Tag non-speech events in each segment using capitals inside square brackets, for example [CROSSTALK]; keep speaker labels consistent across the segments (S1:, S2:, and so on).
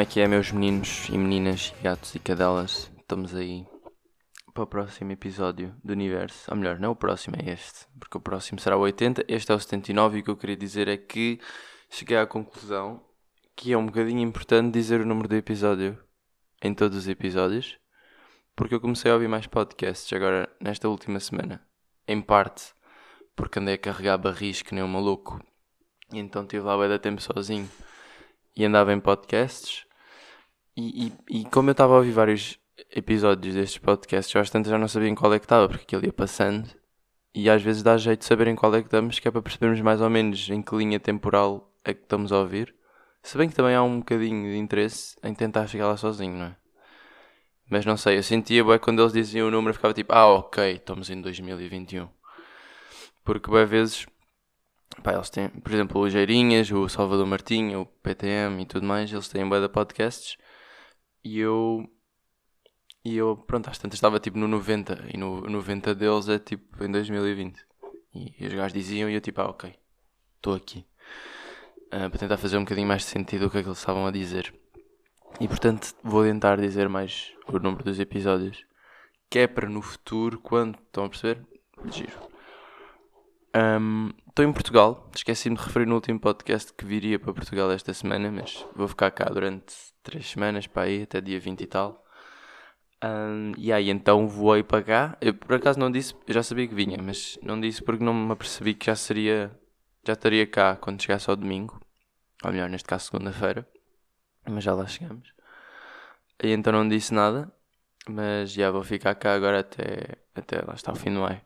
S1: Como é que é, meus meninos e meninas, gatos e cadelas? Estamos aí para o próximo episódio do Universo. Ou melhor, não o próximo é este, porque o próximo será o 80, este é o 79 e o que eu queria dizer é que cheguei à conclusão que é um bocadinho importante dizer o número do episódio em todos os episódios, porque eu comecei a ouvir mais podcasts agora nesta última semana. Em parte porque andei a carregar barris que nem um maluco, e então tive lá bem da tempo sozinho e andava em podcasts. E, e, e como eu estava a ouvir vários episódios destes podcasts, eu às tantas já não sabia em qual é que estava, porque aquilo ia passando. E às vezes dá jeito de saber em qual é que estamos, que é para percebermos mais ou menos em que linha temporal é que estamos a ouvir. Se bem que também há um bocadinho de interesse em tentar chegar lá sozinho, não é? Mas não sei, eu sentia bem quando eles diziam o número, ficava tipo, ah, ok, estamos em 2021. Porque bem vezes, pá, eles têm, por exemplo, o Geirinhas, o Salvador Martinho, o PTM e tudo mais, eles têm bué de podcasts. E eu, e eu, pronto, às tantas estava tipo no 90, e no 90 deles é tipo em 2020. E, e os gajos diziam, e eu tipo, ah, ok, estou aqui. Uh, para tentar fazer um bocadinho mais de sentido o que é que eles estavam a dizer. E portanto vou tentar dizer mais o número dos episódios. Que é para no futuro, quando. Estão a perceber? Giro. Estou um, em Portugal. Esqueci-me de referir no último podcast que viria para Portugal esta semana, mas vou ficar cá durante 3 semanas para aí, até dia 20 e tal. Um, e aí então voei para cá. Eu por acaso não disse, eu já sabia que vinha, mas não disse porque não me apercebi que já seria. Já estaria cá quando chegasse ao domingo. Ou melhor, neste caso segunda-feira. Mas já lá chegamos. E então não disse nada. Mas já vou ficar cá agora até, até lá está o fim do maio.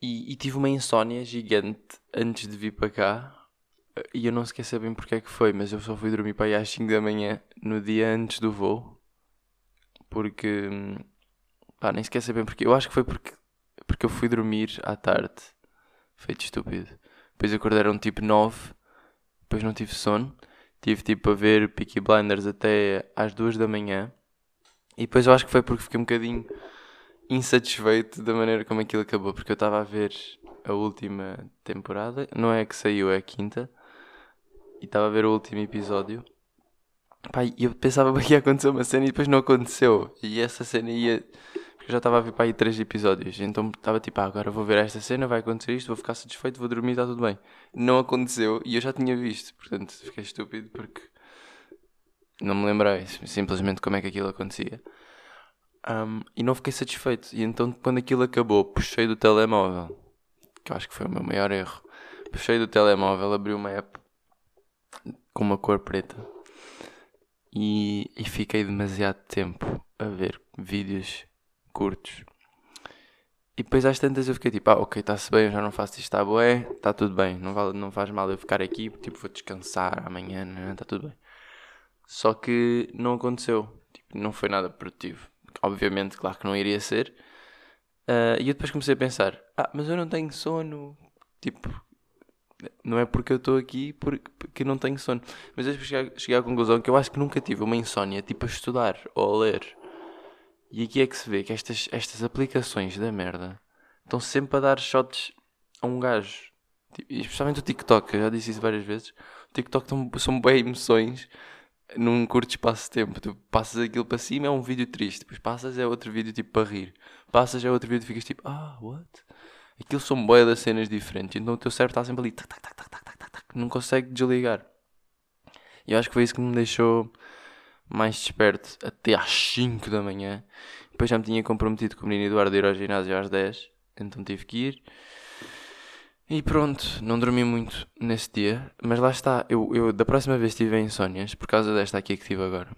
S1: E, e, tive uma insónia gigante antes de vir para cá. E eu não sei bem porque é que foi, mas eu só fui dormir para aí às 5 da manhã no dia antes do voo. Porque. Pá, nem sequer sei bem porque. Eu acho que foi porque, porque eu fui dormir à tarde. Feito estúpido. Depois acordaram tipo 9. Depois não tive sono. Tive tipo a ver Peaky Blinders até às 2 da manhã. E depois eu acho que foi porque fiquei um bocadinho insatisfeito da maneira como aquilo acabou, porque eu estava a ver a última temporada, não é que saiu, é a quinta, e estava a ver o último episódio. Pai, eu pensava [LAUGHS] que ia acontecer uma cena e depois não aconteceu. E essa cena ia. Porque eu já estava a ver para aí três episódios. Então estava tipo, ah, agora vou ver esta cena, vai acontecer isto, vou ficar satisfeito, vou dormir, está tudo bem. Não aconteceu e eu já tinha visto. Portanto, fiquei estúpido porque não me lembrei simplesmente como é que aquilo acontecia. Um, e não fiquei satisfeito. E então, quando aquilo acabou, puxei do telemóvel, que eu acho que foi o meu maior erro. Puxei do telemóvel, abri uma app com uma cor preta e, e fiquei demasiado tempo a ver vídeos curtos. E depois às tantas eu fiquei tipo, ah, ok, está-se bem, eu já não faço isto, está boé, está tudo bem, não, vale, não faz mal eu ficar aqui, tipo, vou descansar amanhã, está tudo bem. Só que não aconteceu, tipo, não foi nada produtivo obviamente, claro que não iria ser. Uh, e eu depois comecei a pensar: ah, mas eu não tenho sono. Tipo, não é porque eu estou aqui porque não tenho sono. Mas eu cheguei, cheguei à conclusão que eu acho que nunca tive uma insónia tipo a estudar ou a ler. E aqui é que se vê que estas, estas aplicações da merda estão sempre a dar shots a um gajo. Tipo, especialmente o TikTok, eu já disse isso várias vezes. O TikTok tão, são bem emoções num curto espaço de tempo. Tu passas aquilo para cima, é um vídeo triste. Depois passas, é outro vídeo tipo para rir. Passas, é outro vídeo e ficas tipo, ah, what? Aquilo são boia das cenas diferentes. Então o teu cérebro está sempre ali, tac, tac, tac, tac, tac, tac, tac, não consegue desligar. E eu acho que foi isso que me deixou mais desperto até às 5 da manhã. Depois já me tinha comprometido com o menino Eduardo a ir ao ginásio às 10, então tive que ir. E pronto, não dormi muito nesse dia, mas lá está, eu, eu da próxima vez tive insónias, por causa desta aqui que tive agora,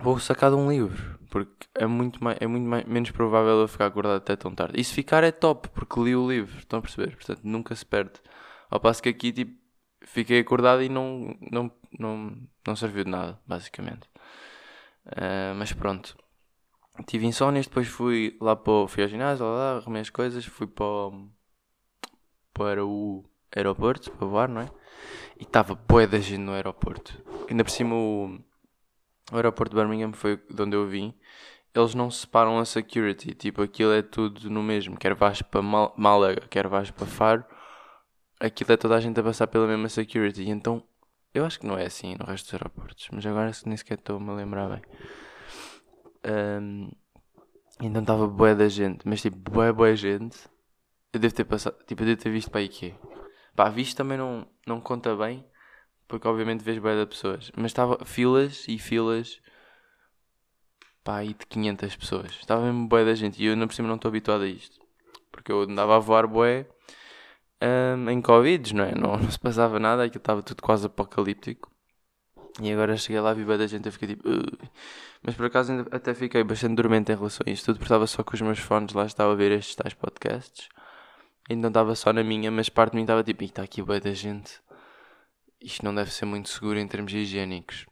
S1: vou sacar de um livro, porque é muito, mais, é muito mais, menos provável eu ficar acordado até tão tarde. E se ficar é top, porque li o livro, estão a perceber? Portanto, nunca se perde. Ao passo que aqui, tipo, fiquei acordado e não, não, não, não serviu de nada, basicamente. Uh, mas pronto. Tive insónias, depois fui lá para fui ao ginásio, lá, lá arrumei as coisas, fui para o para o aeroporto, para voar, não é? E estava boa da gente no aeroporto. Ainda por cima o, o aeroporto de Birmingham foi de onde eu vim. Eles não separam a security, tipo, aquilo é tudo no mesmo. Quer vais para Málaga, quer vais para Faro, aquilo é toda a gente a passar pela mesma security. Então Eu acho que não é assim no resto dos aeroportos, mas agora nem sequer estou-me a lembrar bem. Um, então estava boa da gente, mas tipo, boa, boa gente. Eu devo ter passado, tipo, eu devo ter visto para aí quê? Pá, visto também não, não conta bem, porque obviamente vejo boa de pessoas. Mas estava filas e filas, pá, aí de 500 pessoas. Estava mesmo boa da gente e eu, ainda por cima, não estou habituado a isto. Porque eu andava a voar boé um, em Covid, não é? Não, não se passava nada, aquilo estava tudo quase apocalíptico. E agora cheguei lá, vi bem da gente, eu fiquei tipo. Mas por acaso ainda até fiquei bastante dormente em relação a isto tudo, porque estava só com os meus fones lá, estava a ver estes tais podcasts. Então estava só na minha, mas parte de mim estava tipo, está aqui bem da gente. Isto não deve ser muito seguro em termos higiênicos.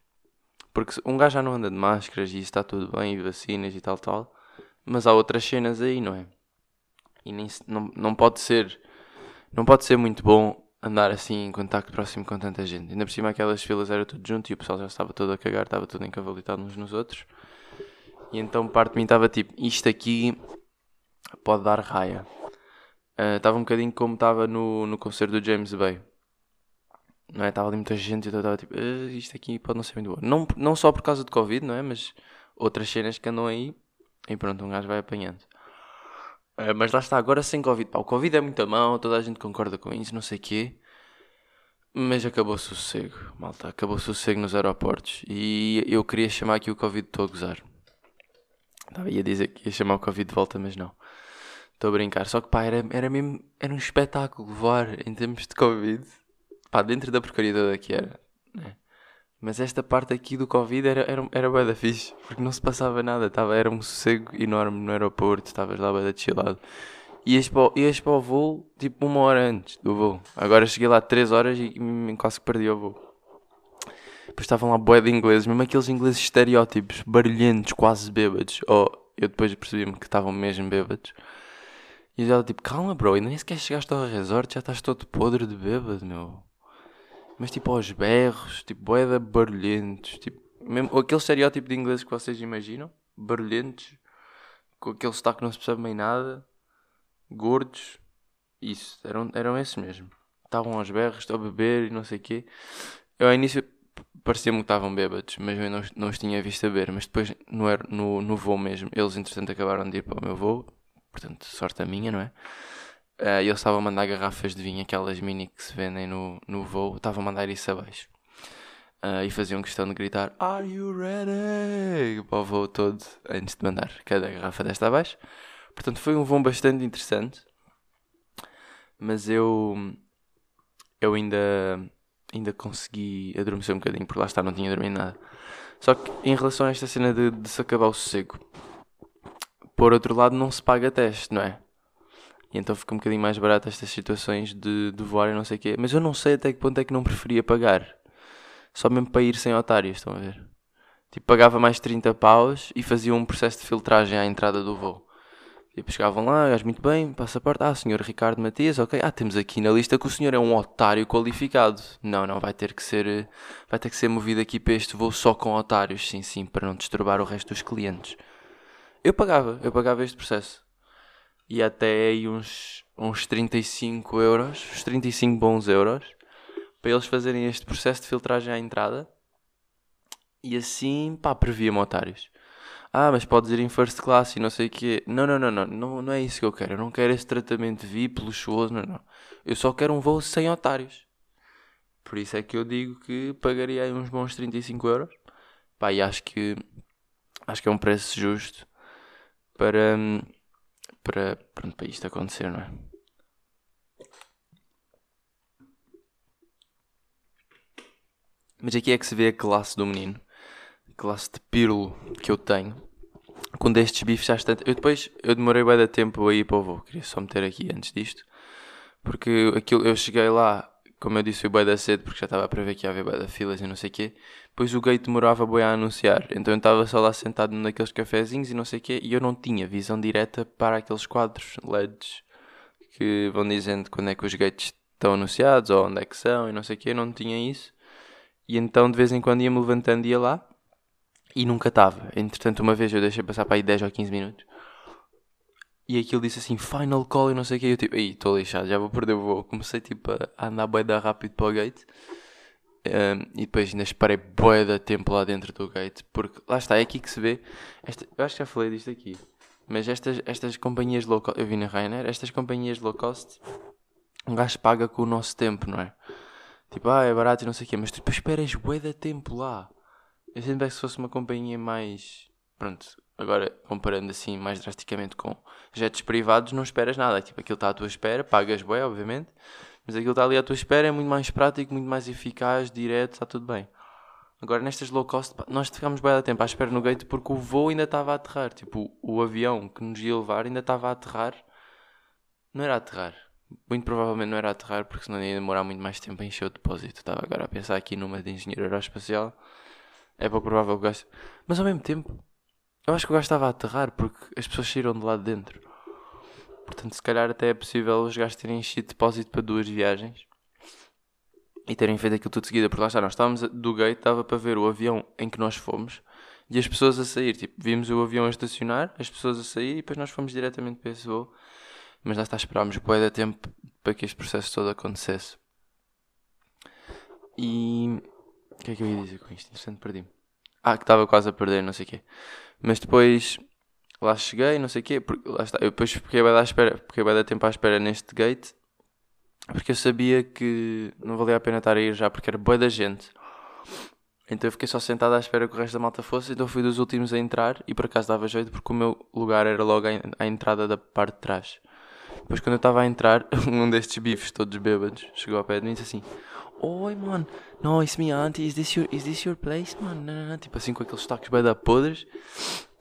S1: Porque um gajo já não anda de máscaras e isso está tudo bem, e vacinas e tal, tal. Mas há outras cenas aí, não é? E nem, não, não pode ser não pode ser muito bom andar assim em contacto próximo com tanta gente. Ainda por cima aquelas filas era tudo junto e o pessoal já estava todo a cagar, estava tudo encavalitado uns nos outros. E então parte de mim estava tipo, isto aqui pode dar raia. Uh, estava um bocadinho como estava no, no concerto do James Bay. Não é? Estava ali muita gente e eu estava tipo, uh, isto aqui pode não ser muito bom. Não, não só por causa de Covid, não é? Mas outras cenas que andam aí e pronto, um gajo vai apanhando. Uh, mas lá está, agora sem Covid. Pá, o Covid é muito mão, toda a gente concorda com isso, não sei o quê. Mas acabou o sossego, malta. Acabou o sossego nos aeroportos. E eu queria chamar aqui o Covid, estou a gozar. Estava ia dizer que ia chamar o Covid de volta, mas não. Estou a brincar. Só que pá, era, era mesmo. Era um espetáculo voar em termos de Covid. Pá, dentro da porcaria toda que era. Né? Mas esta parte aqui do Covid era, era, era bué fixe, porque não se passava nada, tava, era um sossego enorme no aeroporto, estavas lá bué da chillado. Ias para, ias para o voo, tipo uma hora antes do voo. Agora cheguei lá 3 horas e, quase que perdi o voo. Depois estavam lá bué de ingleses, mesmo aqueles ingleses estereótipos, barulhentos, quase bêbados. Oh, eu depois percebi-me que estavam mesmo bêbados. E eu já tipo, calma bro, ainda nem sequer chegaste ao resort, já estás todo podre de bêbado, meu mas tipo aos berros, tipo boeda barulhentos, tipo, mesmo aquele estereótipo de inglês que vocês imaginam, barulhentos, com aquele sotaque que não se percebe bem nada, gordos, isso, eram, eram esses mesmo. Estavam aos berros, a beber e não sei o quê. Eu ao início parecia-me que estavam bêbados, mas eu não, não os tinha visto a beber. Mas depois, no, no, no voo mesmo, eles entretanto acabaram de ir para o meu voo, portanto, sorte a minha, não é? Uh, eles estavam a mandar garrafas de vinho, aquelas mini que se vendem no, no voo, estavam a mandar isso abaixo. Uh, e faziam questão de gritar Are you ready? para o voo todo, antes de mandar cada garrafa desta abaixo. Portanto, foi um voo bastante interessante. Mas eu. Eu ainda. Ainda consegui adormecer um bocadinho, por lá está, não tinha dormido nada. Só que em relação a esta cena de, de se acabar o sossego, por outro lado, não se paga teste, não é? Então fica um bocadinho mais barato estas situações de, de voar e não sei o quê. Mas eu não sei até que ponto é que não preferia pagar. Só mesmo para ir sem otários, estão a ver? Tipo, pagava mais 30 paus e fazia um processo de filtragem à entrada do voo. Tipo, chegavam lá, gajo muito bem, passaporte. Ah, senhor Ricardo Matias, ok. Ah, temos aqui na lista que o senhor é um otário qualificado. Não, não, vai ter que ser, vai ter que ser movido aqui para este voo só com otários, sim, sim, para não disturbar o resto dos clientes. Eu pagava, eu pagava este processo e até aí uns, uns 35 euros, uns 35 bons euros, para eles fazerem este processo de filtragem à entrada. E assim, pá, previa-me otários. Ah, mas podes ir em first class e não sei o quê. Não, não, não, não, não, não é isso que eu quero. Eu não quero esse tratamento VIP, luxuoso, não, não. Eu só quero um voo sem otários. Por isso é que eu digo que pagaria aí uns bons 35 euros. Pá, e acho que, acho que é um preço justo para, hum, para, pronto, para isto acontecer, não é? Mas aqui é que se vê a classe do menino, a classe de pirlo que eu tenho. Com destes bifes já está. Eu depois eu demorei bem de tempo a ir para o voo, queria só meter aqui antes disto, porque aquilo, eu cheguei lá como eu disse, fui bem da cedo porque já estava para ver que ia haver bem da filas e não sei o quê. Depois o gate demorava bem a anunciar, então eu estava só lá sentado num daqueles cafezinhos e não sei o quê, e eu não tinha visão direta para aqueles quadros LEDs que vão dizendo quando é que os gates estão anunciados ou onde é que são e não sei o quê, eu não tinha isso. E então de vez em quando ia-me levantando e ia lá e nunca estava. Entretanto, uma vez eu deixei passar para aí 10 ou 15 minutos e aquilo disse assim, final call e não sei o que. E eu tipo, aí estou lixado, já vou perder o voo. Comecei tipo a andar bem rápido para o gate. Um, e depois ainda esperei boia de tempo lá dentro do gate, porque lá está, é aqui que se vê. Esta, eu acho que já falei disto aqui, mas estas, estas companhias low cost, eu vi na Ryanair, estas companhias low cost, um gajo paga com o nosso tempo, não é? Tipo, ah, é barato e não sei o quê, mas tu depois esperas boia de tempo lá. Eu sempre que se fosse uma companhia mais. Pronto, agora comparando assim mais drasticamente com jets privados, não esperas nada. Tipo, aquilo está à tua espera, pagas bué, obviamente mas aquilo está ali à tua espera, é muito mais prático, muito mais eficaz, direto, está tudo bem. Agora nestas low cost, nós ficámos bem a tempo à espera no gate porque o voo ainda estava a aterrar. Tipo, o, avião que nos ia levar ainda estava a aterrar. Não era a aterrar. Muito provavelmente não era a aterrar porque senão ia demorar muito mais tempo a encher o depósito. Estava agora a pensar aqui numa de engenheiro aeroespacial. É pouco provável que o gajo. Mas ao mesmo tempo, eu acho que o gajo estava a aterrar porque as pessoas saíram de lá de dentro. Portanto, se calhar até é possível os gajos terem enchido depósito para duas viagens e terem feito aquilo tudo de seguida. Porque lá está, nós estávamos do gate, estava para ver o avião em que nós fomos e as pessoas a sair. Tipo, vimos o avião a estacionar, as pessoas a sair e depois nós fomos diretamente para esse voo. Mas lá está, esperámos bué de tempo para que este processo todo acontecesse. E. O que é que eu ia dizer com isto? Interessante, perdi-me. Ah, que estava quase a perder, não sei o quê. Mas depois Lá cheguei, não sei o quê. Porque, lá está. Eu depois fiquei bem, espera, fiquei bem da tempo à espera neste gate. Porque eu sabia que não valia a pena estar a ir já porque era boa da gente. Então eu fiquei só sentado à espera que o resto da malta fosse. Então fui dos últimos a entrar e por acaso dava jeito porque o meu lugar era logo à entrada da parte de trás. Depois quando eu estava a entrar, [LAUGHS] um destes bifes todos bêbados chegou ao pé de mim e disse assim: Oi, mano, no, it's me, auntie, is this your, is this your place, man? Não, não, não. Tipo assim com aqueles toques bem da podres.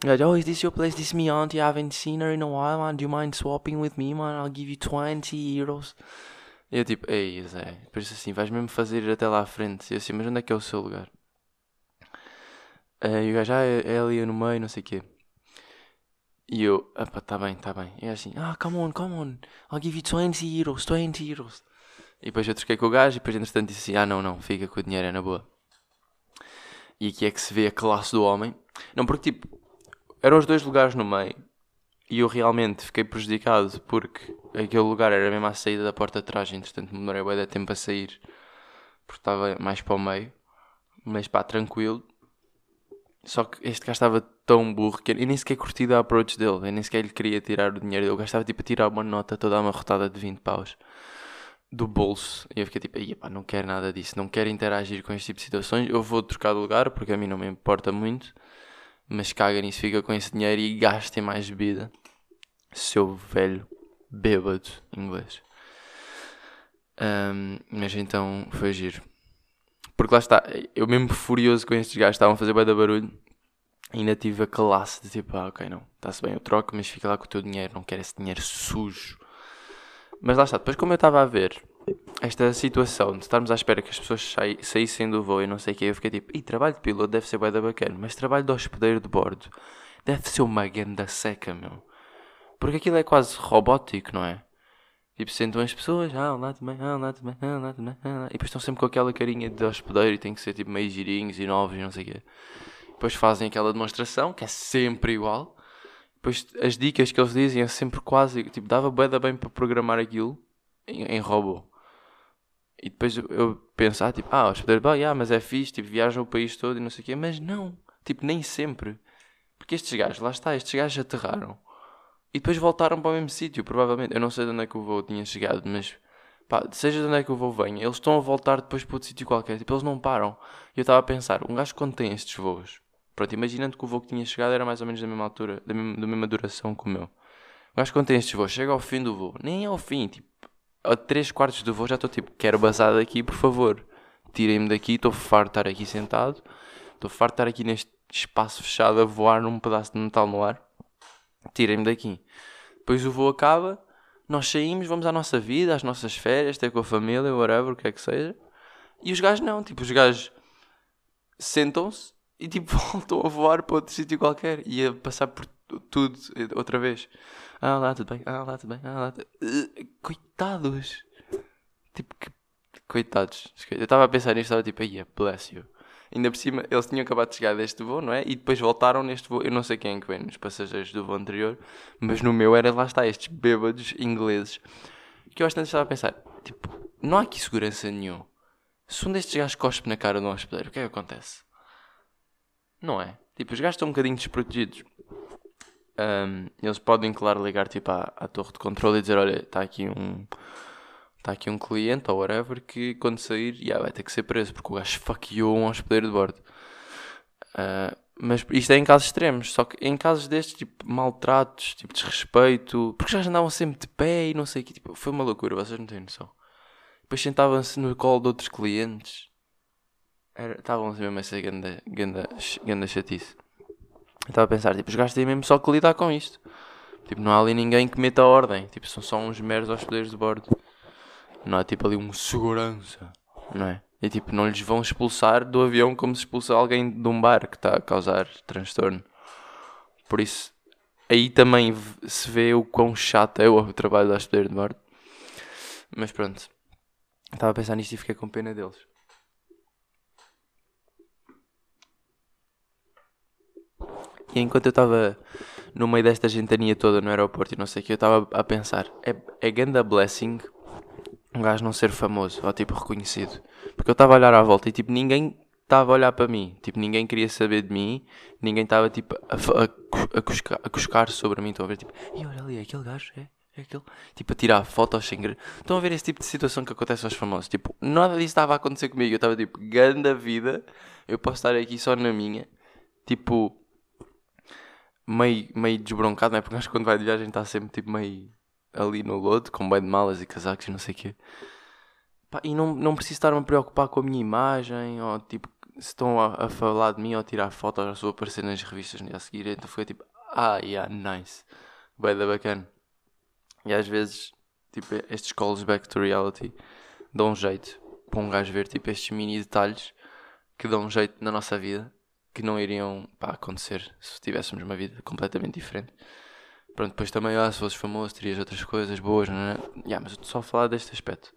S1: Like, oh, is this your place? This is me auntie. I haven't seen her in a while, man. Do you mind swapping with me, man? I'll give you 20 euros. E eu tipo, ei, Zé, isso assim, vais mesmo fazer ir até lá à frente. E eu assim, mas onde é que é o seu lugar? Uh, e o gajo, ah, é, é ali no meio, não sei o quê. E eu, opa, tá bem, tá bem. E eu assim, ah, come on, come on. I'll give you 20 euros, 20 euros. E depois eu troquei com o gajo e depois entretanto disse assim, ah, não, não, fica com o dinheiro, é na boa. E aqui é que se vê a classe do homem. Não, porque tipo, eram os dois lugares no meio. E eu realmente fiquei prejudicado porque aquele lugar era mesmo à saída da porta de trás. Entretanto, me demorei bem de tempo a sair porque estava mais para o meio. Mas pá, tranquilo. Só que este gajo estava tão burro que eu nem sequer curti a approach dele. Eu nem sequer lhe queria tirar o dinheiro. Eu gastava tipo a tirar uma nota toda amarrotada de 20 paus do bolso. E eu fiquei tipo, pá, não quero nada disso. Não quero interagir com este tipo de situações. Eu vou trocar de lugar porque a mim não me importa muito mas caga nisso, fica com esse dinheiro e gasta em mais bebida. Seu velho bêbado inglês. Um, mas então foi giro. Porque lá está, eu mesmo furioso com estes gajos, estavam a fazer bem da barulho. Ainda tive a classe de tipo, ah, ok, não, está-se bem, eu troco, mas fica lá com o teu dinheiro, não quero esse dinheiro sujo. Mas lá está, depois como eu estava a ver esta situação de estarmos à espera que as pessoas saíssem do voo e não sei o que, eu fiquei tipo, e trabalho de piloto deve ser bem da bacana, mas trabalho de hospedeiro de bordo deve ser uma ganda seca, meu. Porque aquilo é quase robótico, não é? Tipo, sentam as pessoas, ah, lá também, ah, lá também, ah, lá também, ah, lá. E depois estão sempre com aquela carinha de hospedeiro e tem que ser tipo meio girinhos e novos e não sei o quê. Depois fazem aquela demonstração, que é sempre igual. Depois as dicas que eles dizem é sempre quase, tipo, dava bem, bem para programar aquilo em, em robô. E depois eu pensar, ah, tipo, ah, hospedeiro, ah, yeah, mas é fixe, tipo, viajam o país todo e não sei o quê, mas não, tipo, nem sempre. Porque estes gajos, lá está, estes gajos aterraram e depois voltaram para o mesmo sítio, provavelmente. Eu não sei de onde é que o voo tinha chegado, mas pá, seja de onde é que o voo venha, eles estão a voltar depois para outro sítio qualquer, tipo, eles não param. E eu estava a pensar, um gajo quando tem estes voos, pronto, imaginando que o voo que tinha chegado era mais ou menos da mesma altura, da mesma, da mesma duração que o meu. Gajo quando tem estes voos, chega ao fim do voo, nem ao fim, tipo, a 3 quartos do voo já estou tipo, quero basar daqui, por favor. Tirem-me daqui, estou farto de estar aqui sentado. Estou farto de estar aqui neste espaço fechado a voar num pedaço de metal no ar. Tirem-me daqui. Depois o voo acaba, nós saímos, vamos à nossa vida, às nossas férias, ter com a família, whatever, o que é que seja. E os gajos não, tipo, os gajos sentam-se e tipo [LAUGHS] voltam a voar para outro sítio qualquer e a passar por tudo outra vez. Ah lá, tudo bem, ah lá, tudo bem, ah lá. Tudo... Uh, coitados! Tipo, que... coitados. Eu estava a pensar nisto, estava tipo, aí, bless you. Ainda por cima, eles tinham acabado de chegar deste voo, não é? E depois voltaram neste voo. Eu não sei quem é que vem nos passageiros do voo anterior, mas no meu era, lá está, estes bêbados ingleses. Que eu bastante estava a pensar, tipo, não há aqui segurança nenhum. Se um destes gajos cospe na cara de um hospedeiro, o que é que acontece? Não é? Tipo, os gajos estão um bocadinho desprotegidos. Um, eles podem, claro, ligar tipo, à, à torre de controle e dizer: Olha, está aqui um. Está aqui um cliente ou whatever que quando sair yeah, vai ter que ser preso porque o gajo esfaqueou um hospedeiro de bordo. Uh, mas isto é em casos extremos, só que em casos destes, tipo, maltratos, tipo, desrespeito, porque já andavam sempre de pé e não sei o que, tipo, foi uma loucura, vocês não têm noção. Depois sentavam-se no colo de outros clientes. Estavam-se mesmo a ser ganda, ganda, ganda chatice. Estava a pensar, tipo, os gajos têm mesmo só que lidar com isto. Tipo, não há ali ninguém que meta a ordem. Tipo, são só uns meros hospedeiros de bordo. Não há tipo ali um segurança, não é? E tipo, não lhes vão expulsar do avião como se expulsa alguém de um bar que está a causar transtorno. Por isso, aí também se vê o quão chato é o [LAUGHS] trabalho da hospedeiro de bordo. Mas pronto. Estava a pensar nisto e fiquei com pena deles. E enquanto eu estava no meio desta gentania toda no aeroporto e não sei o que, eu estava a pensar: é, é ganda blessing um gajo não ser famoso ou tipo reconhecido. Porque eu estava a olhar à volta e tipo ninguém estava a olhar para mim. Tipo, ninguém queria saber de mim, ninguém estava tipo a, a, a, cuscar, a cuscar sobre mim. Estão a ver tipo, e olha ali, é aquele gajo, é, é aquele. Tipo, a tirar fotos sem querer. Estão a ver esse tipo de situação que acontece aos famosos. Tipo, nada disso estava a acontecer comigo. Eu estava tipo, grande vida, eu posso estar aqui só na minha. Tipo, meio, meio desbroncado, não é? Porque acho que quando vai de viagem está sempre tipo meio ali no lodo, com bem de malas e casacos e não sei o quê. Pá, e não, não preciso estar-me a preocupar com a minha imagem, ou tipo, se estão a, a falar de mim ou a tirar ou se vou aparecer nas revistas no dia a seguir. Então foi tipo, ah, yeah, nice. Bem da bacana. E às vezes, tipo, estes calls back to reality dão um jeito para um gajo ver, tipo, estes mini detalhes que dão um jeito na nossa vida que não iriam pá, acontecer se tivéssemos uma vida completamente diferente. Pronto, depois também, ah, se fosses famoso, terias outras coisas boas, não é? Yeah, mas eu estou só a falar deste aspecto.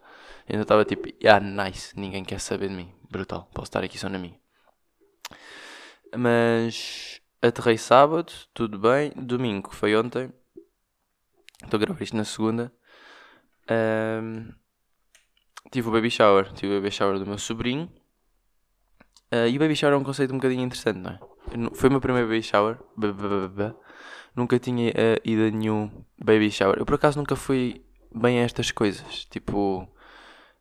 S1: Eu ainda estava tipo, ah, nice, ninguém quer saber de mim. Brutal, posso estar aqui só na minha. Mas aterrei sábado, tudo bem. Domingo foi ontem. Estou a gravar isto na segunda. Um, tive o baby shower. Tive o baby shower do meu sobrinho. Uh, e o baby shower é um conceito um bocadinho interessante, não é? Foi o meu primeiro baby shower. B -b -b nunca tinha uh, ido a nenhum baby shower. Eu por acaso nunca fui bem a estas coisas, tipo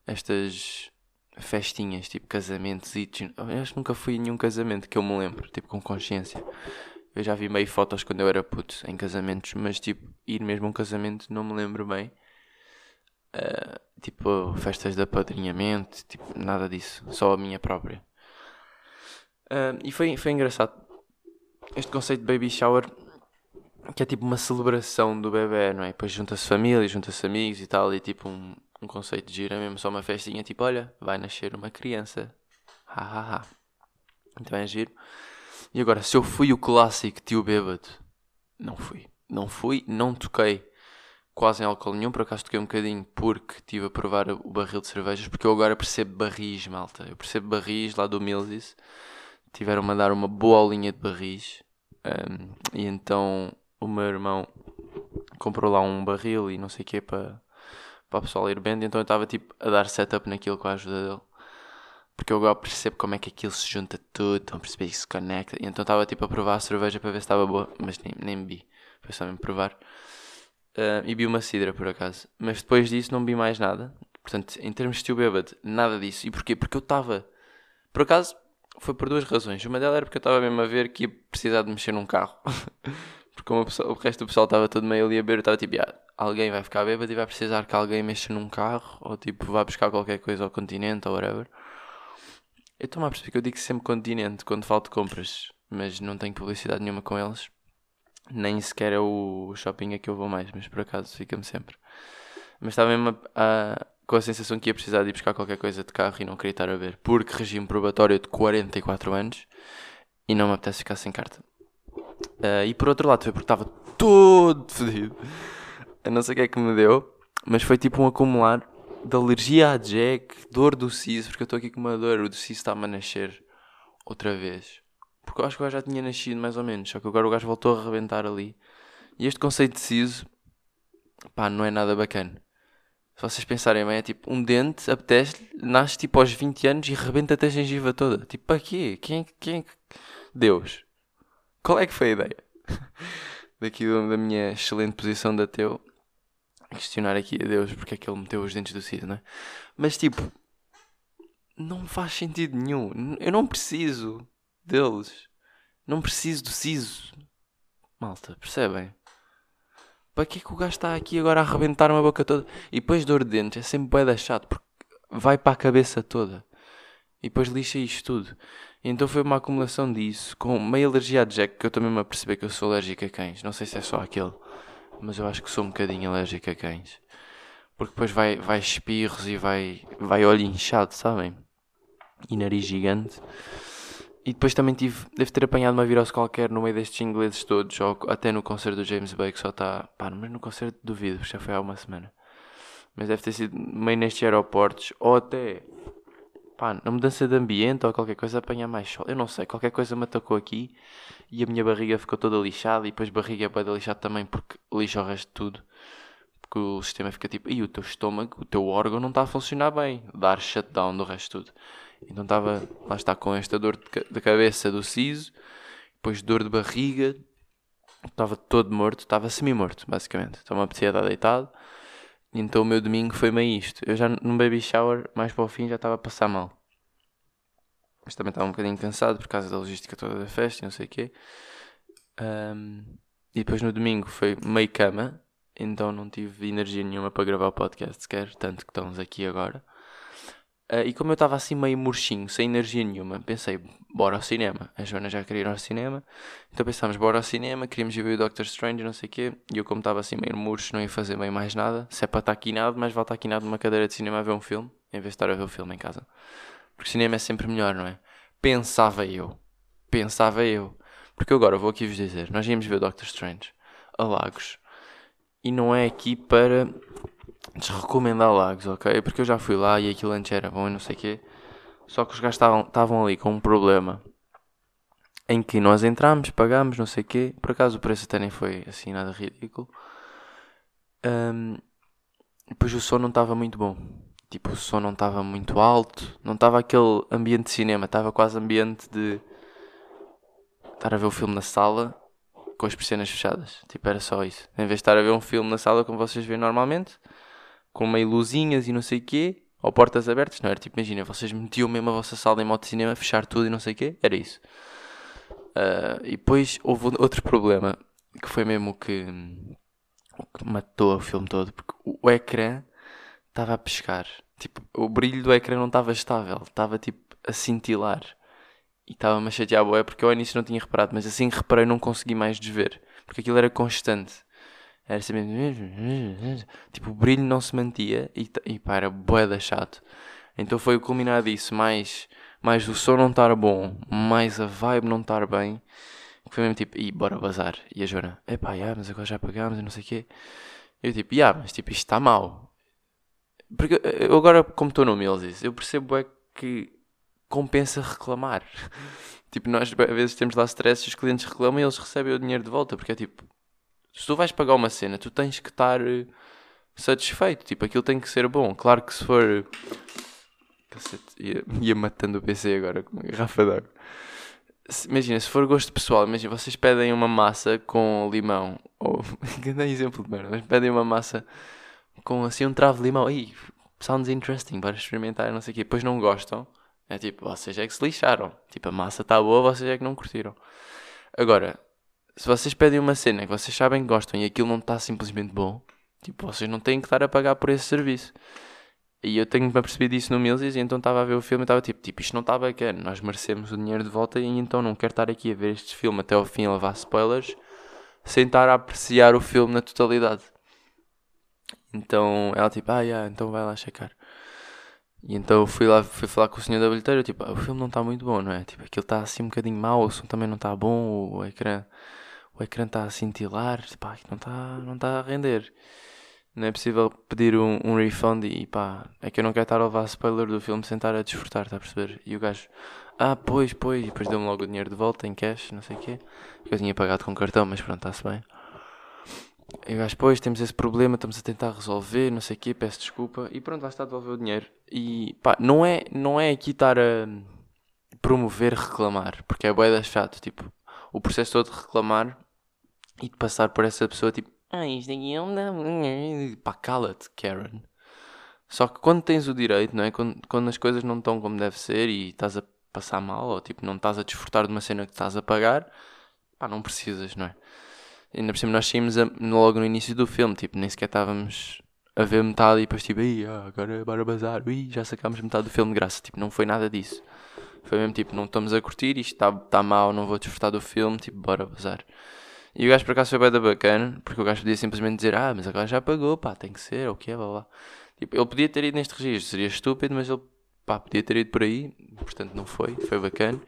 S1: estas festinhas, tipo casamentos e eu acho que nunca fui a nenhum casamento que eu me lembro, tipo com consciência. Eu já vi meio fotos quando eu era puto em casamentos, mas tipo, ir mesmo a um casamento não me lembro bem. Uh, tipo, festas de apadrinhamento, tipo, nada disso, só a minha própria. Uh, e foi, foi engraçado. Este conceito de baby shower que é tipo uma celebração do bebê, não é? Depois junta-se família, junta-se amigos e tal, e tipo um, um conceito de gira é mesmo, só uma festinha, tipo, olha, vai nascer uma criança. Ha ha ha. Então é giro. E agora, se eu fui o clássico tio bêbado, não fui. Não fui, não toquei quase em álcool nenhum, por acaso toquei um bocadinho porque estive a provar o barril de cervejas, porque eu agora percebo barris, malta. Eu percebo barris lá do Mills. Tiveram-me a dar uma boa aulinha de barris. Um, e então o meu irmão comprou lá um barril e não sei o que para, para o pessoal ir bem. Então eu estava tipo a dar setup naquilo com a ajuda dele. Porque eu agora percebo como é que aquilo se junta tudo, estão a perceber que se conecta. E então estava tipo a provar a cerveja para ver se estava boa, mas nem, nem vi. Foi só mesmo provar. Uh, e vi uma cidra por acaso. Mas depois disso não vi mais nada. Portanto, em termos de tio bêbado, nada disso. E porquê? Porque eu estava. Por acaso, foi por duas razões. Uma delas era porque eu estava mesmo a ver que ia precisar de mexer num carro. [LAUGHS] Porque o resto do pessoal estava todo meio ali a beber, eu estava tipo, ah, alguém vai ficar bêbado e vai precisar que alguém mexa num carro, ou tipo, vá buscar qualquer coisa ao continente ou whatever. Eu estou-me a perceber que eu digo sempre continente quando falo de compras, mas não tenho publicidade nenhuma com eles. Nem sequer é o shopping a que eu vou mais, mas por acaso fica-me sempre. Mas estava mesmo a, com a sensação que ia precisar de ir buscar qualquer coisa de carro e não queria estar a ver, porque regime probatório de 44 anos e não me apetece ficar sem carta. Uh, e por outro lado foi porque estava todo [LAUGHS] fedido. Eu não sei o que é que me deu, mas foi tipo um acumular de alergia à Jack, dor do siso, porque eu estou aqui com uma dor, o do siso está-me a nascer outra vez. Porque eu acho que gajo já tinha nascido mais ou menos, só que agora o gajo voltou a arrebentar ali. E este conceito de siso, pá, não é nada bacana. Se vocês pensarem bem, é tipo um dente, apetece nasce tipo aos 20 anos e rebenta-te a gengiva toda. Tipo, para quê? Quem, quem. Deus. Qual é que foi a ideia? [LAUGHS] Daqui da minha excelente posição de ateu, questionar aqui a Deus porque é que ele meteu os dentes do siso, não é? Mas tipo, não faz sentido nenhum. Eu não preciso deles. Não preciso do siso. Malta, percebem? Para que é que o gajo está aqui agora a arrebentar uma boca toda? E depois dor de dentes é sempre da chato porque vai para a cabeça toda. E depois lixa isto tudo. E então foi uma acumulação disso, com meio alergia a Jack, que eu também me apercebi que eu sou alérgico a cães. Não sei se é só aquele, mas eu acho que sou um bocadinho alérgico a cães. Porque depois vai, vai espirros e vai, vai olho inchado, sabem? E nariz gigante. E depois também tive, devo ter apanhado uma virose qualquer no meio destes ingleses todos, ou até no concerto do James Bay, que só está. Pá, mas no concerto duvido, já foi há uma semana. Mas deve ter sido meio nestes aeroportos, ou até. Pá, na mudança de ambiente ou qualquer coisa apanhar mais sol. Eu não sei, qualquer coisa me atacou aqui e a minha barriga ficou toda lixada e depois barriga é toda lixada também porque lixa o resto de tudo. Porque o sistema fica tipo, e o teu estômago, o teu órgão não está a funcionar bem, dar shutdown do resto de tudo. Então estava, lá está, com esta dor de cabeça do siso, depois dor de barriga, estava todo morto, estava semi-morto, basicamente. Me apetecia estar deitado. Então o meu domingo foi meio isto. Eu já num baby shower, mais para o fim, já estava a passar mal. Mas também estava um bocadinho cansado por causa da logística toda da festa e não sei o quê. Um, e depois no domingo foi meio cama, então não tive energia nenhuma para gravar o podcast sequer, tanto que estamos aqui agora. Uh, e como eu estava assim meio murchinho, sem energia nenhuma, pensei, bora ao cinema. A Joana já queria ir ao cinema, então pensámos, bora ao cinema, queríamos ir ver o Doctor Strange, não sei o quê. E eu, como estava assim meio murcho, não ia fazer bem mais nada. Se é para estar quinado, mas vale estar quinado numa cadeira de cinema a ver um filme, em vez de estar a ver o filme em casa. Porque cinema é sempre melhor, não é? Pensava eu. Pensava eu. Porque agora vou aqui vos dizer, nós íamos ver o Doctor Strange a Lagos. E não é aqui para desrecomendar Lagos, ok? Porque eu já fui lá e aquilo antes era bom e não sei o quê. Só que os gajos estavam ali com um problema em que nós entramos, pagámos, não sei o quê. Por acaso o preço até nem foi assim nada ridículo. Um, depois o som não estava muito bom. Tipo, o som não estava muito alto. Não estava aquele ambiente de cinema. Estava quase ambiente de estar a ver o filme na sala com as persianas fechadas. Tipo, era só isso. Em vez de estar a ver um filme na sala como vocês veem normalmente, com meio luzinhas e não sei o quê, ou portas abertas, não era tipo, imagina, vocês metiam mesmo a vossa sala em modo de cinema, fechar tudo e não sei o quê, era isso. Uh, e depois houve outro problema, que foi mesmo o que, o que matou o filme todo, porque o, o ecrã estava a pescar. Tipo, o brilho do ecrã não estava estável, estava tipo a cintilar. E estava-me a chatear boé porque eu ao início não tinha reparado, mas assim que reparei não consegui mais desver. Porque aquilo era constante. Era sempre. Tipo, o brilho não se mantia e, e pá, era boeda chato. Então foi o culminar disso, mais, mais o som não estar bom, mais a vibe não estar bem. Foi mesmo tipo, e bora bazar. E a Joana, epá, yeah, mas agora já pagámos e não sei o quê. Eu tipo, yeah, mas tipo, isto está mal. Porque eu agora, como estou no Mills, eu percebo é que compensa reclamar. [LAUGHS] tipo, nós às vezes temos lá stress e os clientes reclamam e eles recebem o dinheiro de volta, porque é tipo, se tu vais pagar uma cena, tu tens que estar eh, satisfeito. Tipo, aquilo tem que ser bom. Claro que se for. Cacete, ia, [LAUGHS] ia matando o PC agora com uma garrafa de água. Imagina, se for gosto pessoal, imagina, vocês pedem uma massa com limão, ou, [LAUGHS] é exemplo de merda, mas pedem uma massa com assim um travo de limão, Ih, sounds interesting, para experimentar, não sei o quê, depois não gostam, é tipo, vocês é que se lixaram, tipo, a massa está boa, vocês é que não curtiram. Agora, se vocês pedem uma cena que vocês sabem que gostam e aquilo não está simplesmente bom, tipo, vocês não têm que estar a pagar por esse serviço. E eu tenho-me percebido isso no Mills e então estava a ver o filme e estava tipo, tipo, isto não está bacana, nós merecemos o dinheiro de volta e então não quero estar aqui a ver este filme até ao fim a levar spoilers sem estar a apreciar o filme na totalidade. Então ela tipo, ah, yeah, então vai lá checar. E então eu fui lá, fui falar com o senhor da bilheteira, tipo, ah, o filme não está muito bom, não é? Tipo, aquilo está assim um bocadinho mau, o som também não está bom, o ecrã o ecrã está a cintilar, pá, não está não tá a render. Não é possível pedir um, um refund e pá, é que eu não quero estar a levar spoiler do filme sem estar a desfrutar, está a perceber? E o gajo, ah, pois, pois, e depois deu-me logo o dinheiro de volta em cash, não sei o quê. Eu tinha pagado com cartão, mas pronto, está-se bem. E o gajo, pois, temos esse problema, estamos a tentar resolver, não sei o quê, peço desculpa. E pronto, lá está a devolver o dinheiro. E pá, não é, não é aqui estar a promover reclamar, porque é boeda chato, tipo, o processo todo de reclamar e de passar por essa pessoa, tipo, ah, isto aqui não dá. Pá, cala-te, Karen. Só que quando tens o direito, não é? Quando, quando as coisas não estão como deve ser e estás a passar mal, ou tipo, não estás a desfrutar de uma cena que estás a pagar, pá, não precisas, não é? Ainda por cima nós saímos a, logo no início do filme, tipo, nem sequer estávamos a ver metade e depois tipo, ah, agora bora bazar, ui, já sacámos metade do filme de graça. Tipo, não foi nada disso. Foi mesmo tipo, não estamos a curtir, isto está tá mal, não vou desfrutar do filme, tipo, bora bazar. E o gajo por acaso foi bem da bacana, porque o gajo podia simplesmente dizer, ah, mas agora já pagou, pá, tem que ser, ou o que é, blá blá. Tipo, ele podia ter ido neste registro, seria estúpido, mas ele, pá, podia ter ido por aí, portanto não foi, foi bacana.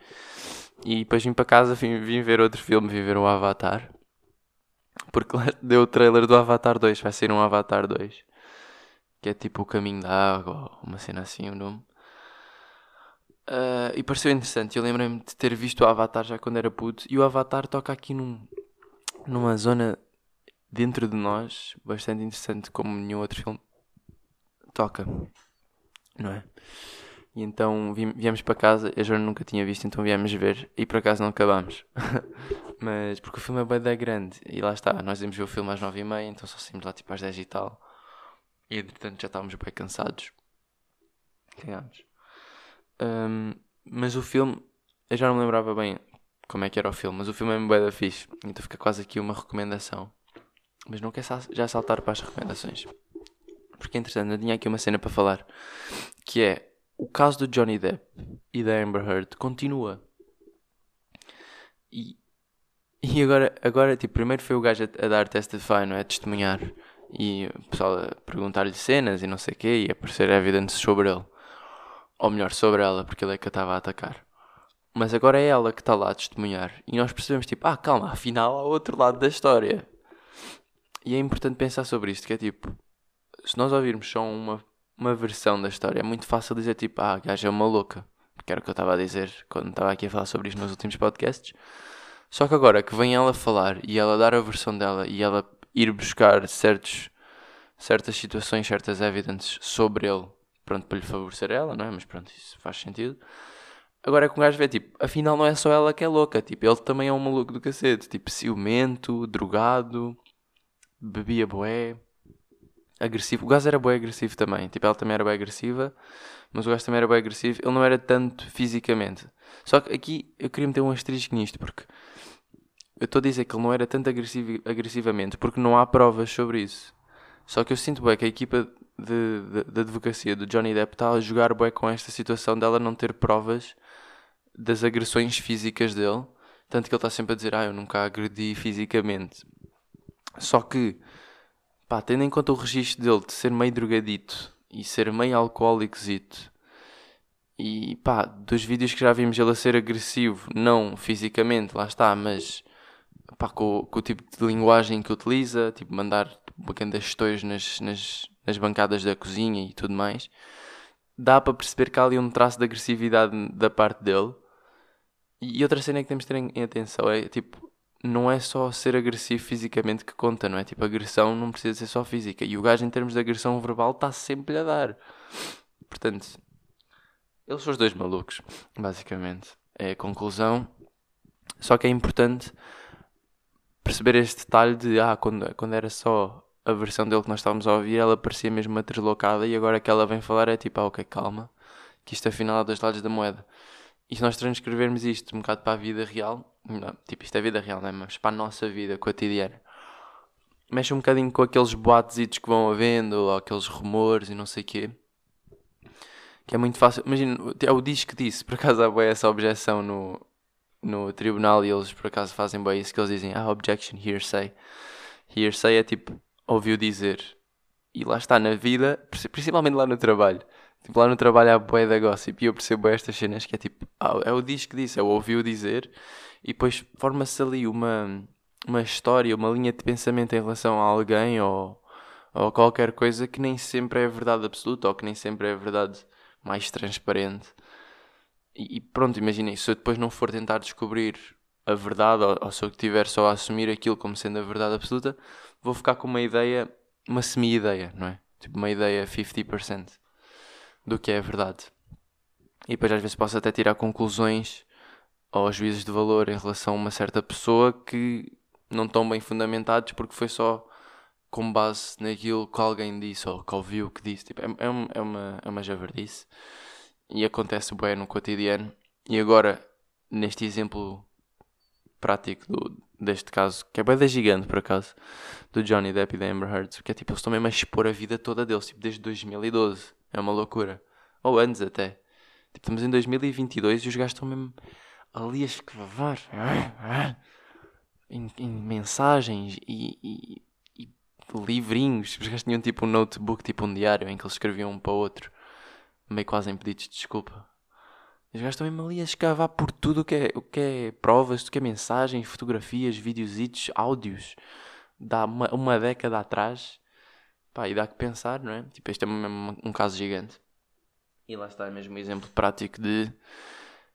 S1: E depois vim para casa, vim, vim ver outro filme, vim ver o Avatar. Porque [LAUGHS] deu o trailer do Avatar 2, vai ser um Avatar 2. Que é tipo o caminho da água, uma cena assim o nome. Uh, e pareceu interessante. Eu lembro-me de ter visto o Avatar já quando era puto. E o Avatar toca aqui num, numa zona dentro de nós bastante interessante, como nenhum outro filme toca. Não é? E então viemos para casa. Eu já nunca tinha visto, então viemos ver. E por acaso não acabámos. [LAUGHS] Mas porque o filme é bem da grande. E lá está, nós íamos ver o filme às nove e meia, então só saímos lá tipo às dez e tal. E entretanto já estávamos bem cansados. Cagámos. Um, mas o filme, eu já não me lembrava bem como é que era o filme, mas o filme é bem da fixe. Então fica quase aqui uma recomendação. Mas não quer já saltar para as recomendações. Porque entretanto eu tinha aqui uma cena para falar. Que é o caso do Johnny Depp e da Amber Heard continua. E e agora, agora tipo, primeiro foi o gajo a, a dar testify, não é? A testemunhar. E o pessoal a perguntar-lhe cenas e não sei o quê, e aparecer evidências sobre ele. Ou melhor, sobre ela, porque ele é que a estava a atacar. Mas agora é ela que está lá a testemunhar. E nós percebemos, tipo, ah, calma, afinal há outro lado da história. E é importante pensar sobre isto, que é tipo, se nós ouvirmos só uma, uma versão da história, é muito fácil dizer, tipo, ah, a gaja é uma louca. Que era o que eu estava a dizer quando estava aqui a falar sobre isto nos últimos podcasts. Só que agora que vem ela falar e ela dar a versão dela e ela ir buscar certos, certas situações, certas evidências sobre ele, pronto, para lhe favorecer ela, não é? Mas pronto, isso faz sentido. Agora é que um gajo vê, tipo, afinal não é só ela que é louca, tipo, ele também é um maluco do cacete, tipo, ciumento, drogado, bebia boé, agressivo. O gajo era boé agressivo também, tipo, ela também era bem agressiva, mas o gajo também era bem agressivo, ele não era tanto fisicamente. Só que aqui eu queria meter um asterisco nisto, porque eu estou a dizer que ele não era tanto agressivo, agressivamente porque não há provas sobre isso. Só que eu sinto bem que a equipa de advocacia do Johnny Depp está a jogar bem com esta situação dela não ter provas das agressões físicas dele. Tanto que ele está sempre a dizer, ah, eu nunca agredi fisicamente. Só que, pá, tendo em conta o registro dele de ser meio drogadito e ser meio alcoólicozito, e pá, dos vídeos que já vimos ele a ser agressivo, não fisicamente, lá está, mas pá, com, com, o tipo de linguagem que utiliza, tipo mandar bacandas histórias nas, nas, nas bancadas da cozinha e tudo mais, dá para perceber que há ali um traço de agressividade da parte dele. E outra cena que temos de ter em, atenção é tipo, não é só ser agressivo fisicamente que conta, não é? Tipo, agressão não precisa ser só física. E o gajo, em termos de agressão verbal, está sempre a dar. Portanto, eles são os dois malucos, basicamente. É a conclusão. Só que é importante perceber este detalhe de ah, quando, quando era só a versão dele que nós estávamos a ouvir, ela parecia mesmo uma deslocada e agora que ela vem falar é tipo, ah, ok, calma, que isto afinal é dois lados da moeda. E se nós transcrevermos isto um bocado para a vida real, não, tipo, isto é vida real, não é? Mas para a nossa vida cotidiana, mexe um bocadinho com aqueles boatos que vão havendo, ou aqueles rumores e não sei o quê. Que é muito fácil. Imagina, é o disco disse, por acaso há essa objeção no, no tribunal e eles por acaso fazem bem isso que eles dizem, ah, objection, hearsay. Hearsay é tipo, ouviu dizer. E lá está na vida, principalmente lá no trabalho. Tipo, lá no trabalho há boé da gossip e eu percebo estas cenas que é tipo, ah, é o diz que disse, é o ouviu dizer. E depois forma-se ali uma, uma história, uma linha de pensamento em relação a alguém ou, ou qualquer coisa que nem sempre é verdade absoluta ou que nem sempre é verdade mais transparente. E, pronto, imaginem, se eu depois não for tentar descobrir a verdade, ou, ou se eu estiver só a assumir aquilo como sendo a verdade absoluta, vou ficar com uma ideia, uma semi-ideia, não é? Tipo, uma ideia 50% do que é a verdade. E depois às vezes posso até tirar conclusões ou juízos de valor em relação a uma certa pessoa que não estão bem fundamentados porque foi só com base naquilo que alguém disse ou que ouviu que disse. Tipo, é, é, uma, é, uma, é uma javardice. E acontece bem no cotidiano. E agora, neste exemplo prático do, deste caso, que é bem da gigante por acaso, do Johnny Depp e da Amber Heard, que é tipo, eles estão mesmo a expor a vida toda deles, tipo, desde 2012. É uma loucura. Ou antes até. Tipo, estamos em 2022 e os gajos estão mesmo ali a escravar em, em mensagens e, e, e, livrinhos. Os gajos tinham tipo um notebook, tipo um diário, em que eles escreviam um para o outro, meio quase em pedidos de desculpa. Os gajos estão mesmo ali a escavar por tudo o que é, o que é provas, o que é mensagens, fotografias, videositos, áudios. Dá uma, uma década atrás. Pá, e dá que pensar, não é? Tipo, este é mesmo um caso gigante. E lá está, é mesmo um exemplo prático de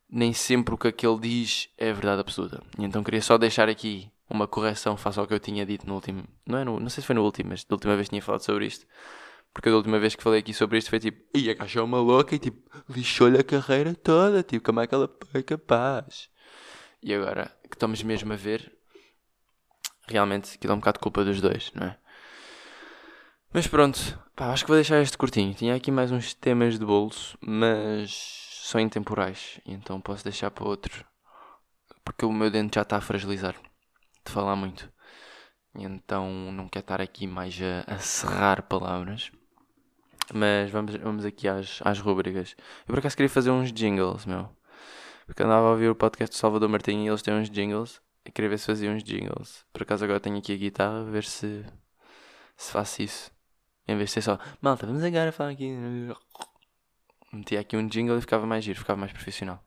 S1: nem sempre o que aquele diz é verdade absoluta. E então queria só deixar aqui uma correção face ao que eu tinha dito no último. Não, é no, não sei se foi no último, mas da última vez tinha falado sobre isto. Porque da última vez que falei aqui sobre isto foi tipo, e a caixa é uma louca e tipo, lixou-lhe a carreira toda, tipo, como é que ela foi capaz? E agora que estamos mesmo a ver, realmente que dá um bocado culpa dos dois, não é? Mas pronto, pá, acho que vou deixar este curtinho. Tinha aqui mais uns temas de bolso, mas são intemporais, então posso deixar para outro, porque o meu dente já está a fragilizar de falar muito. Então não quero estar aqui mais a, a serrar palavras. Mas vamos, vamos aqui às, às rubricas. Eu por acaso queria fazer uns jingles, meu. Porque andava a ouvir o podcast do Salvador Martinho e eles têm uns jingles. E queria ver se fazia uns jingles. Por acaso agora tenho aqui a guitarra, ver se, se faço isso. Em vez de ser só, malta, vamos agora falar aqui metia aqui um jingle e ficava mais giro, ficava mais profissional.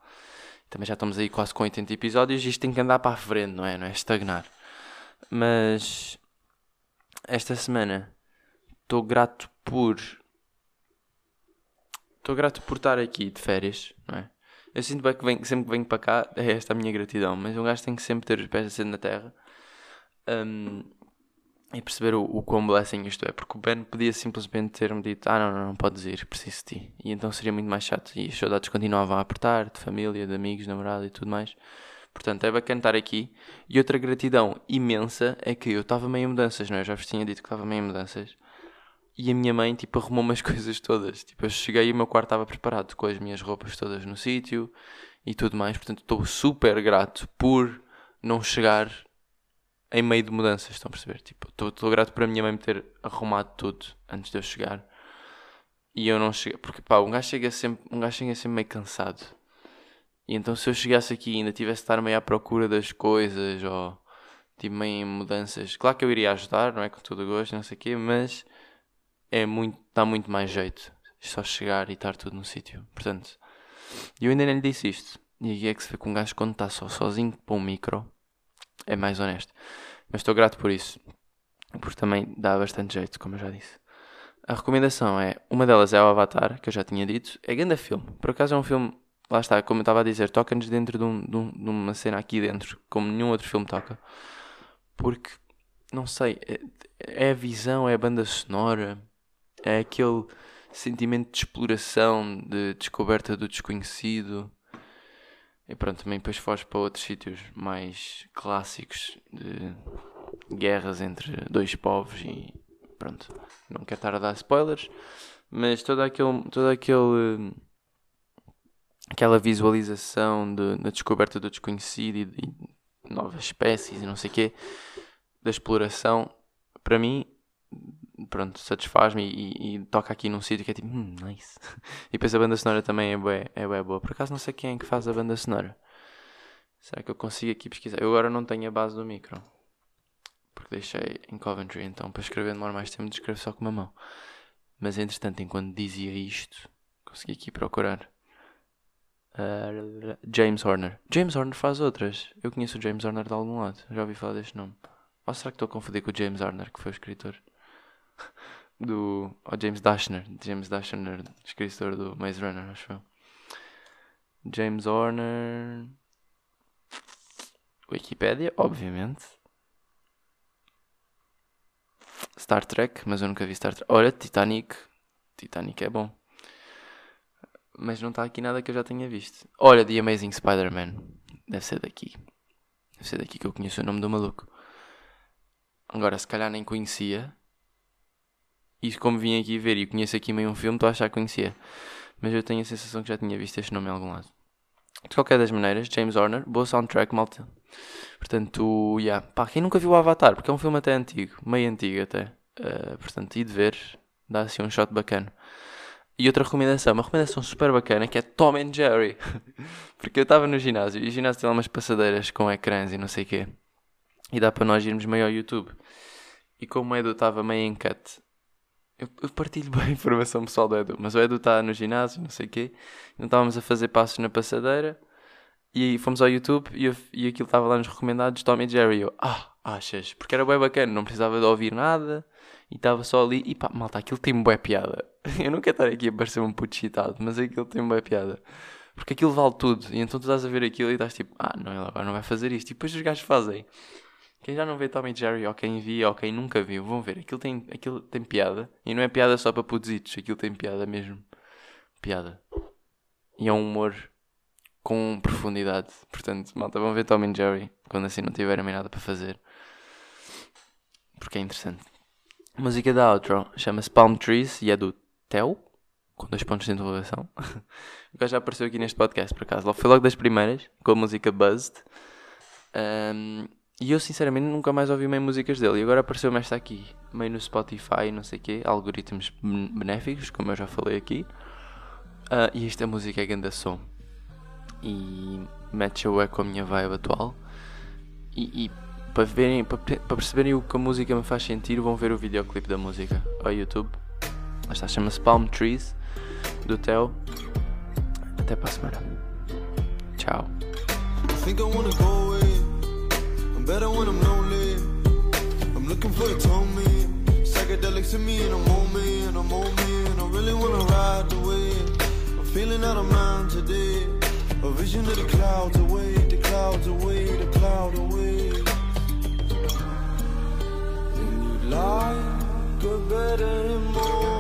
S1: Também já estamos aí quase com 80 episódios e isto tem que andar para a frente, não é? Não é estagnar. Mas esta semana estou grato por. Estou grato por estar aqui de férias, não é? Eu sinto bem que venho, sempre que venho para cá é esta a minha gratidão, mas um gajo tem que sempre ter os pés assim na terra. Um, e perceber o, o quão blessing isto é, porque o Ben podia simplesmente ter-me dito: Ah, não, não, não podes ir, preciso de ti. E então seria muito mais chato. E as saudades continuavam a apertar, de família, de amigos, namorado e tudo mais. Portanto, é bacana estar aqui. E outra gratidão imensa é que eu estava meio em mudanças, não é? Eu já vos tinha dito que estava meio em mudanças. E a minha mãe, tipo, arrumou umas [LAUGHS] coisas todas. Tipo, eu cheguei e o meu quarto estava preparado com as minhas roupas todas no sítio e tudo mais. Portanto, estou super grato por não chegar em meio de mudanças, estão a perceber? Tipo, estou grato para a minha mãe me ter arrumado tudo antes de eu chegar. E eu não cheguei, porque pá, um gajo chega sempre, um gajo chega sempre meio cansado. E então se eu chegasse aqui e ainda tivesse de estar meio à procura das coisas ou tipo meio em mudanças, claro que eu iria ajudar, não é? Com todo o gosto, não sei o quê, mas é muito, dá muito mais jeito só chegar e estar tudo no sítio. Portanto, eu ainda nem lhe disse isto. E aqui é que se vê com um gajo quando está só sozinho para um micro é mais honesto. Mas estou grato por isso, porque também dá bastante jeito, como eu já disse. A recomendação é, uma delas é o Avatar, que eu já tinha dito, é grande filme. Por acaso é um filme, lá está, como eu estava a dizer, toca-nos dentro de, um, de, um, de, uma cena aqui dentro, como nenhum outro filme toca. Porque, não sei, é, é a visão, é a banda sonora, é aquele sentimento de exploração, de descoberta do desconhecido. E pronto, também depois foge para outros sítios mais clássicos de guerras entre dois povos e pronto. Não quero estar a dar spoilers, mas todo aquele, todo aquele aquela visualização de, da descoberta do desconhecido e de novas espécies e não sei o quê, da exploração, para mim pronto, satisfaz-me e, e, toca aqui num sítio que é tipo, hum, nice. [LAUGHS] E depois a banda sonora também é bué, é bué boa. Por acaso não sei quem é que faz a banda sonora. Será que eu consigo aqui pesquisar? Eu agora não tenho a base do micro. Porque deixei em Coventry, então para escrever demora mais tempo, escrevo só com uma mão. Mas entretanto, enquanto dizia isto, consegui aqui procurar. Uh, James Horner. James Horner faz outras. Eu conheço o James Horner de algum lado. Já ouvi falar deste nome. Ou será que estou a confundir com o James Horner, que foi o escritor? Do James Dashner, James Dashner, escritor do Maze Runner, acho eu. James Horner. Wikipedia, obviamente. Star Trek, mas eu nunca vi Star Trek. Olha, Titanic. Titanic é bom. Mas não está aqui nada que eu já tenha visto. Olha, The Amazing Spider-Man. Deve ser daqui. Deve ser daqui que eu conheço o nome do maluco. Agora, se calhar nem conhecia. E como vim aqui ver e conheço aqui meio um filme, estou a achar que conhecia. Mas eu tenho a sensação que já tinha visto este nome em algum lado. De qualquer das maneiras, James Horner, boa soundtrack, malta. Portanto, yeah. Pá, quem nunca viu o Avatar, porque é um filme até antigo, meio antigo até. Uh, portanto, e de ver, dá assim um shot bacana. E outra recomendação, uma recomendação super bacana que é Tom and Jerry. [LAUGHS] porque eu estava no ginásio e o ginásio tem lá umas passadeiras com ecrãs e não sei o quê. E dá para nós irmos meio ao YouTube. E como o Edu estava meio em cut, eu, eu partilho [LAUGHS] bem a informação pessoal do Edu, mas o Edu está no ginásio, não sei o quê. Não estávamos a fazer passos na passadeira. E fomos ao YouTube e, eu, e aquilo estava lá nos recomendados Tom Jerry. Eu, ah, achas? Porque era bem bacana, não precisava de ouvir nada. E estava só ali. E pá, malta, aquilo tem boa piada. [LAUGHS] eu não quero estar aqui a parecer um puto chitado, mas aquilo tem boa piada. Porque aquilo vale tudo. E então tu estás a ver aquilo e estás tipo, ah, não, ele agora não vai fazer isto. E depois os gajos fazem. Quem já não vê Tom e Jerry, ou quem via, ou quem nunca viu, vão ver. Aquilo tem, aquilo tem piada. E não é piada só para pudzitos. Aquilo tem piada mesmo. Piada. E é um humor com profundidade. Portanto, malta, vão ver Tom e Jerry quando assim não tiverem mais nada para fazer. Porque é interessante. A música da outro chama-se Palm Trees e é do Theo, com dois pontos de interrogação. [LAUGHS] o gajo já apareceu aqui neste podcast, por acaso. Foi logo das primeiras, com a música Buzzed. Um, e eu, sinceramente, nunca mais ouvi meio músicas dele. E agora apareceu-me esta aqui, meio no Spotify, não sei o quê, algoritmos benéficos, como eu já falei aqui. Uh, e esta música é grande som e mete o com a minha vibe atual. E, e para, verem, para, para, perceberem o que a música me faz sentir, vão ver o videoclipe da música ao YouTube. Lá está, chama-se Palm Trees, do Theo. Até para a semana. Tchau. Better when I'm lonely. I'm looking for a me. Psychedelics in me in a moment, a moment. I really wanna ride the wave. I'm feeling out of mind today. A vision of the clouds away, the clouds away, the cloud away. And you like a better emotion.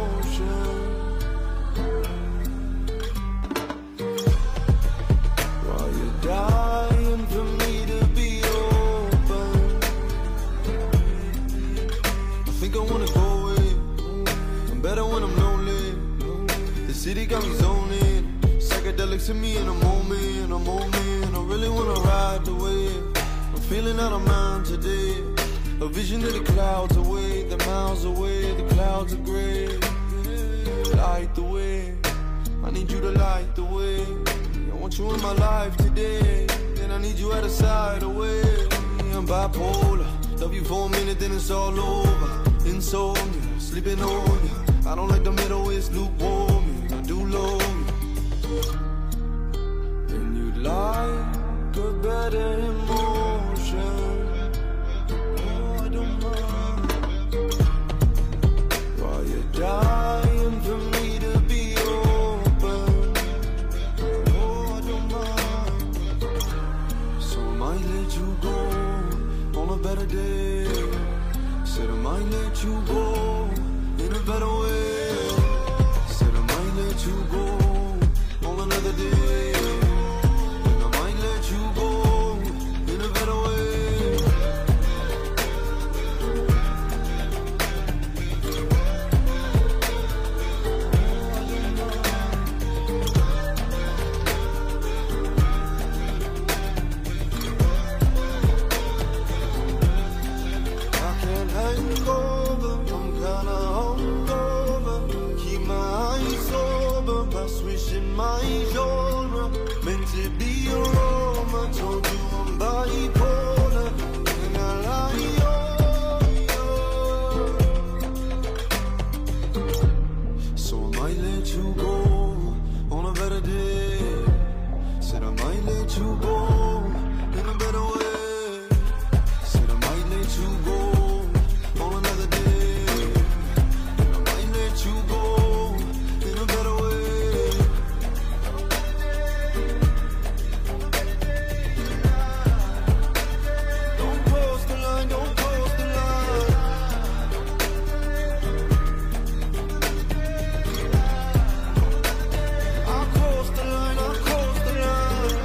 S1: Then it's all over. Insomnia, sleeping on you. I don't like the middle, it's lukewarm.